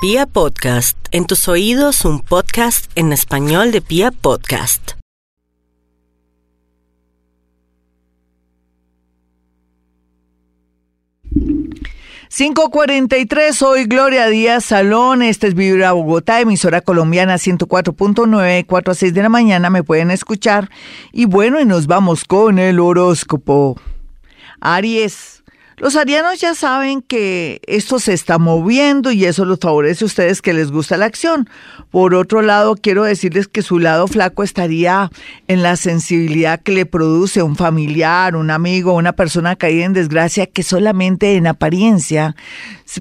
Pia Podcast, en tus oídos un podcast en español de Pia Podcast. ...543, soy Gloria Díaz Salón, este es Vibra Bogotá, emisora colombiana 104.9, 4 a 6 de la mañana me pueden escuchar. Y bueno, y nos vamos con el horóscopo. Aries, los arianos ya saben que esto se está moviendo y eso los favorece a ustedes que les gusta la acción. Por otro lado, quiero decirles que su lado flaco estaría en la sensibilidad que le produce un familiar, un amigo, una persona caída en desgracia que solamente en apariencia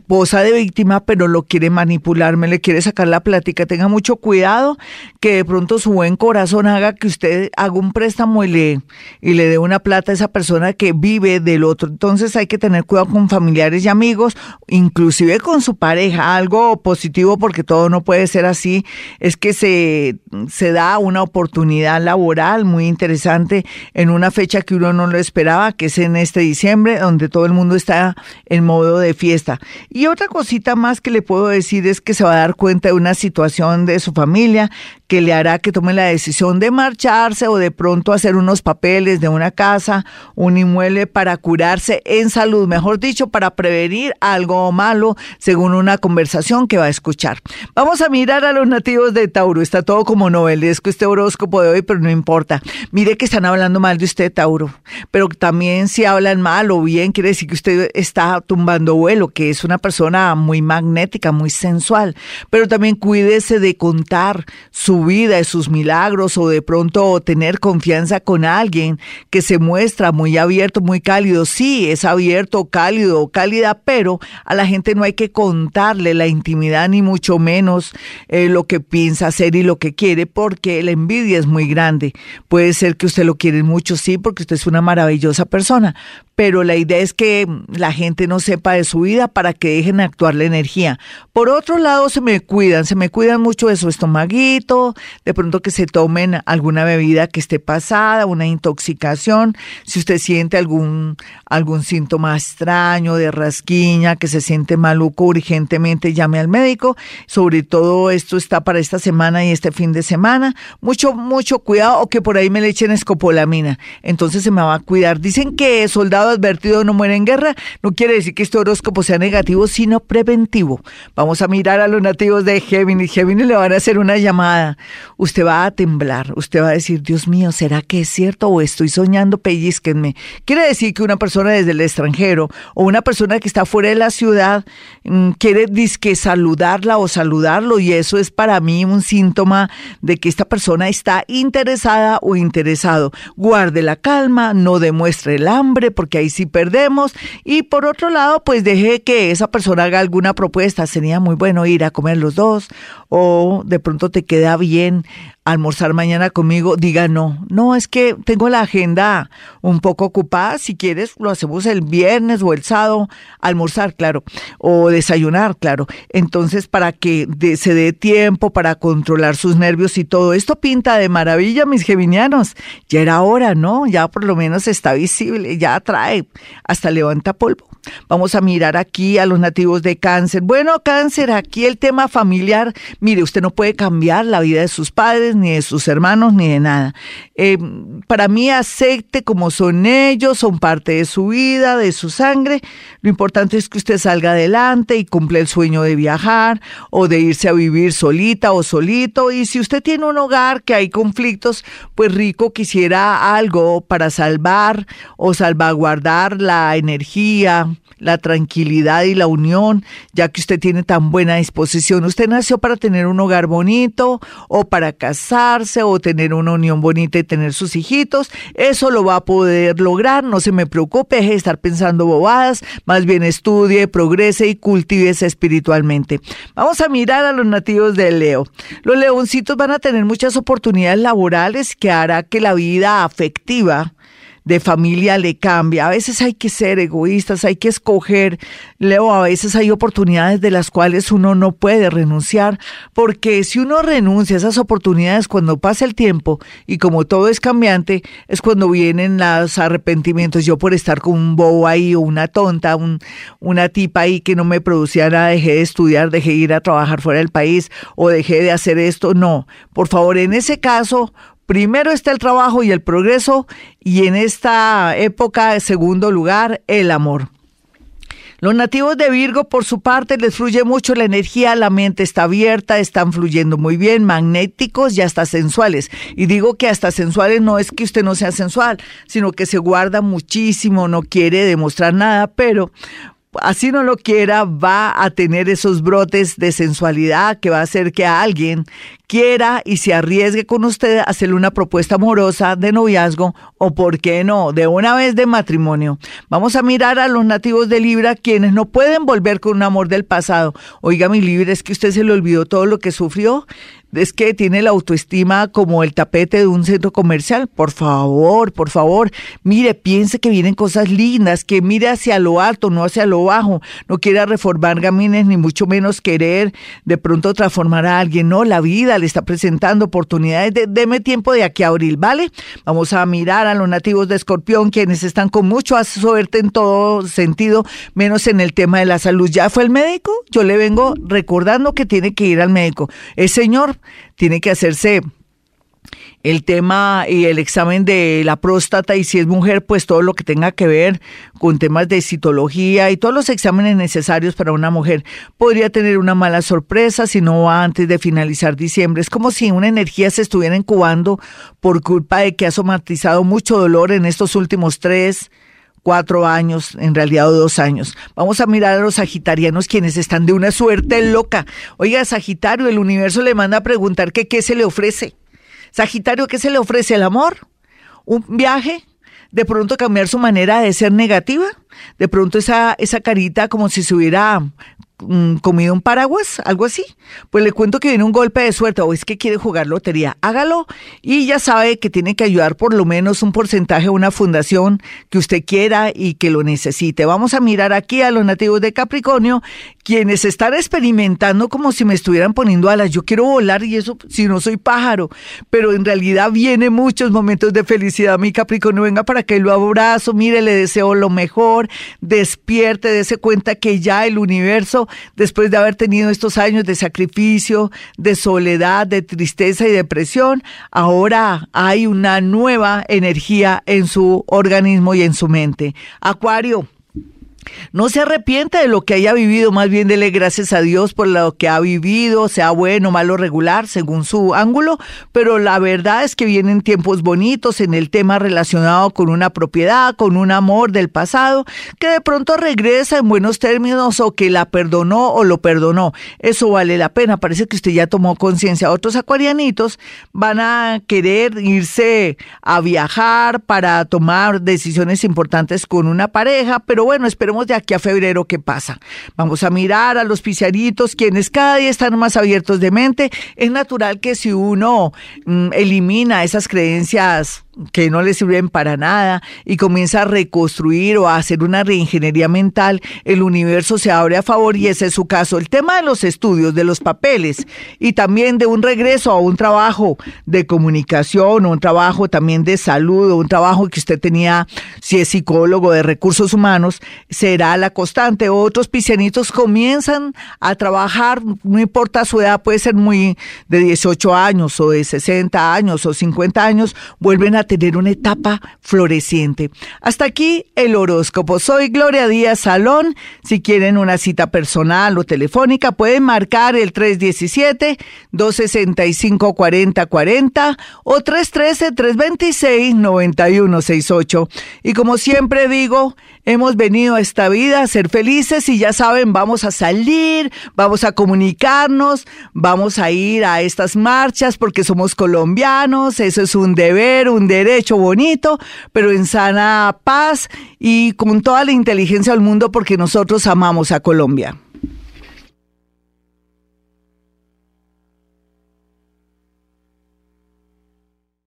posa de víctima, pero lo quiere manipular, me le quiere sacar la plática. Tenga mucho cuidado que de pronto su buen corazón haga que usted haga un préstamo y le, y le dé una plata a esa persona que vive del otro. Entonces hay que tener cuidado con familiares y amigos, inclusive con su pareja. Algo positivo, porque todo no puede ser así, es que se, se da una oportunidad laboral muy interesante en una fecha que uno no lo esperaba, que es en este diciembre, donde todo el mundo está en modo de fiesta. Y otra cosita más que le puedo decir es que se va a dar cuenta de una situación de su familia que le hará que tome la decisión de marcharse o de pronto hacer unos papeles de una casa, un inmueble para curarse en salud, mejor dicho, para prevenir algo malo según una conversación que va a escuchar. Vamos a mirar a los nativos de Tauro. Está todo como novelesco este horóscopo de hoy, pero no importa. Mire que están hablando mal de usted, Tauro. Pero también si hablan mal o bien, quiere decir que usted está tumbando vuelo, que es una persona muy magnética, muy sensual. Pero también cuídese de contar su vida, y sus milagros o de pronto tener confianza con alguien que se muestra muy abierto, muy cálido. Sí, es abierto, cálido, cálida, pero a la gente no hay que contarle la intimidad ni mucho menos eh, lo que piensa hacer y lo que quiere porque la envidia es muy grande. Puede ser que usted lo quiere mucho, sí, porque usted es una maravillosa persona, pero la idea es que la gente no sepa de su vida para que dejen actuar la energía. Por otro lado, se me cuidan, se me cuidan mucho de su estomaguito, de pronto que se tomen alguna bebida que esté pasada, una intoxicación, si usted siente algún, algún síntoma extraño de rasquiña, que se siente maluco, urgentemente llame al médico. Sobre todo esto está para esta semana y este fin de semana. Mucho, mucho cuidado o que por ahí me le echen escopolamina. Entonces se me va a cuidar. Dicen que soldado advertido no muere en guerra, no quiere decir que este horóscopo sea negativo, sino preventivo. Vamos a mirar a los nativos de Géminis. Géminis le van a hacer una llamada. Usted va a temblar, usted va a decir, Dios mío, ¿será que es cierto o estoy soñando? Pellizquenme. Quiere decir que una persona desde el extranjero o una persona que está fuera de la ciudad mm, quiere disque saludarla o saludarlo y eso es para mí un síntoma de que esta persona está interesada o interesado. Guarde la calma, no demuestre el hambre porque ahí sí perdemos. Y por otro lado, pues deje que esa persona haga alguna propuesta. Sería muy bueno ir a comer los dos o de pronto te queda bien almorzar mañana conmigo, diga no. No, es que tengo la agenda un poco ocupada. Si quieres, lo hacemos el viernes o el sábado, almorzar, claro, o desayunar, claro. Entonces, para que se dé tiempo para controlar sus nervios y todo esto pinta de maravilla, mis geminianos. Ya era hora, ¿no? Ya por lo menos está visible, ya trae, hasta levanta polvo. Vamos a mirar aquí a los nativos de cáncer. Bueno, cáncer, aquí el tema familiar. Mire, usted no puede cambiar la vida de sus padres, ni de sus hermanos, ni de nada. Eh, para mí, acepte como son ellos, son parte de su vida, de su sangre. Lo importante es que usted salga adelante y cumple el sueño de viajar o de irse a vivir solita o solito. Y si usted tiene un hogar que hay conflictos, pues rico quisiera algo para salvar o salvaguardar la energía, la tranquilidad y la unión, ya que usted tiene tan buena disposición. Usted nació para tener un hogar bonito o para casarse o tener una unión bonita y tener sus hijitos. Eso lo va a poder lograr, no se me preocupe, deje de estar pensando bobadas, más bien estudie, progrese y cultívese espiritualmente. Vamos a mirar a los nativos de Leo. Los leoncitos van a tener muchas oportunidades laborales que hará que la vida afectiva de familia le cambia. A veces hay que ser egoístas, hay que escoger, Leo, a veces hay oportunidades de las cuales uno no puede renunciar, porque si uno renuncia a esas oportunidades cuando pasa el tiempo y como todo es cambiante, es cuando vienen los arrepentimientos. Yo por estar con un bobo ahí o una tonta, un, una tipa ahí que no me producía nada, dejé de estudiar, dejé de ir a trabajar fuera del país o dejé de hacer esto. No, por favor, en ese caso, primero está el trabajo y el progreso y en esta época, en segundo lugar, el amor. Los nativos de Virgo, por su parte, les fluye mucho la energía, la mente está abierta, están fluyendo muy bien, magnéticos y hasta sensuales. Y digo que hasta sensuales no es que usted no sea sensual, sino que se guarda muchísimo, no quiere demostrar nada, pero así no lo quiera, va a tener esos brotes de sensualidad que va a hacer que a alguien quiera y se arriesgue con usted a hacerle una propuesta amorosa de noviazgo o, por qué no, de una vez de matrimonio. Vamos a mirar a los nativos de Libra, quienes no pueden volver con un amor del pasado. Oiga, mi Libra, es que usted se le olvidó todo lo que sufrió es que tiene la autoestima como el tapete de un centro comercial. Por favor, por favor, mire, piense que vienen cosas lindas, que mire hacia lo alto, no hacia lo bajo. No quiera reformar gamines, ni mucho menos querer de pronto transformar a alguien. No, la vida le está presentando oportunidades. deme tiempo de aquí a abril, ¿vale? Vamos a mirar a los nativos de Escorpión, quienes están con mucho suerte en todo sentido, menos en el tema de la salud. ¿Ya fue el médico? Yo le vengo recordando que tiene que ir al médico. El señor tiene que hacerse el tema y el examen de la próstata y si es mujer, pues todo lo que tenga que ver con temas de citología y todos los exámenes necesarios para una mujer. Podría tener una mala sorpresa si no va antes de finalizar diciembre. Es como si una energía se estuviera incubando por culpa de que ha somatizado mucho dolor en estos últimos tres, cuatro años, en realidad dos años. Vamos a mirar a los sagitarianos quienes están de una suerte loca. Oiga, Sagitario, el universo le manda a preguntar que qué se le ofrece. Sagitario, ¿qué se le ofrece? ¿El amor? ¿Un viaje? ¿De pronto cambiar su manera de ser negativa? ¿De pronto esa, esa carita como si se hubiera comido un paraguas, algo así. Pues le cuento que viene un golpe de suerte o es que quiere jugar lotería, hágalo y ya sabe que tiene que ayudar por lo menos un porcentaje a una fundación que usted quiera y que lo necesite. Vamos a mirar aquí a los nativos de Capricornio, quienes están experimentando como si me estuvieran poniendo alas. Yo quiero volar y eso si no soy pájaro, pero en realidad viene muchos momentos de felicidad. Mi Capricornio, venga para que lo abrazo, mire, le deseo lo mejor, despierte, dése cuenta que ya el universo después de haber tenido estos años de sacrificio, de soledad, de tristeza y depresión, ahora hay una nueva energía en su organismo y en su mente. Acuario. No se arrepiente de lo que haya vivido, más bien dele gracias a Dios por lo que ha vivido, sea bueno, malo, regular, según su ángulo, pero la verdad es que vienen tiempos bonitos en el tema relacionado con una propiedad, con un amor del pasado, que de pronto regresa en buenos términos o que la perdonó o lo perdonó. Eso vale la pena, parece que usted ya tomó conciencia. Otros acuarianitos van a querer irse a viajar para tomar decisiones importantes con una pareja, pero bueno, esperemos de aquí a febrero qué pasa. Vamos a mirar a los piciaritos, quienes cada día están más abiertos de mente. Es natural que si uno mm, elimina esas creencias que no le sirven para nada y comienza a reconstruir o a hacer una reingeniería mental, el universo se abre a favor y ese es su caso. El tema de los estudios, de los papeles y también de un regreso a un trabajo de comunicación o un trabajo también de salud o un trabajo que usted tenía, si es psicólogo de recursos humanos, será la constante. Otros piscianitos comienzan a trabajar, no importa su edad, puede ser muy de 18 años o de 60 años o 50 años, vuelven a tener una etapa floreciente. Hasta aquí el horóscopo. Soy Gloria Díaz Salón. Si quieren una cita personal o telefónica, pueden marcar el 317-265-4040 o 313-326-9168. Y como siempre digo, hemos venido a esta vida a ser felices y ya saben, vamos a salir, vamos a comunicarnos, vamos a ir a estas marchas porque somos colombianos, eso es un deber, un derecho bonito, pero en sana paz y con toda la inteligencia del mundo porque nosotros amamos a Colombia.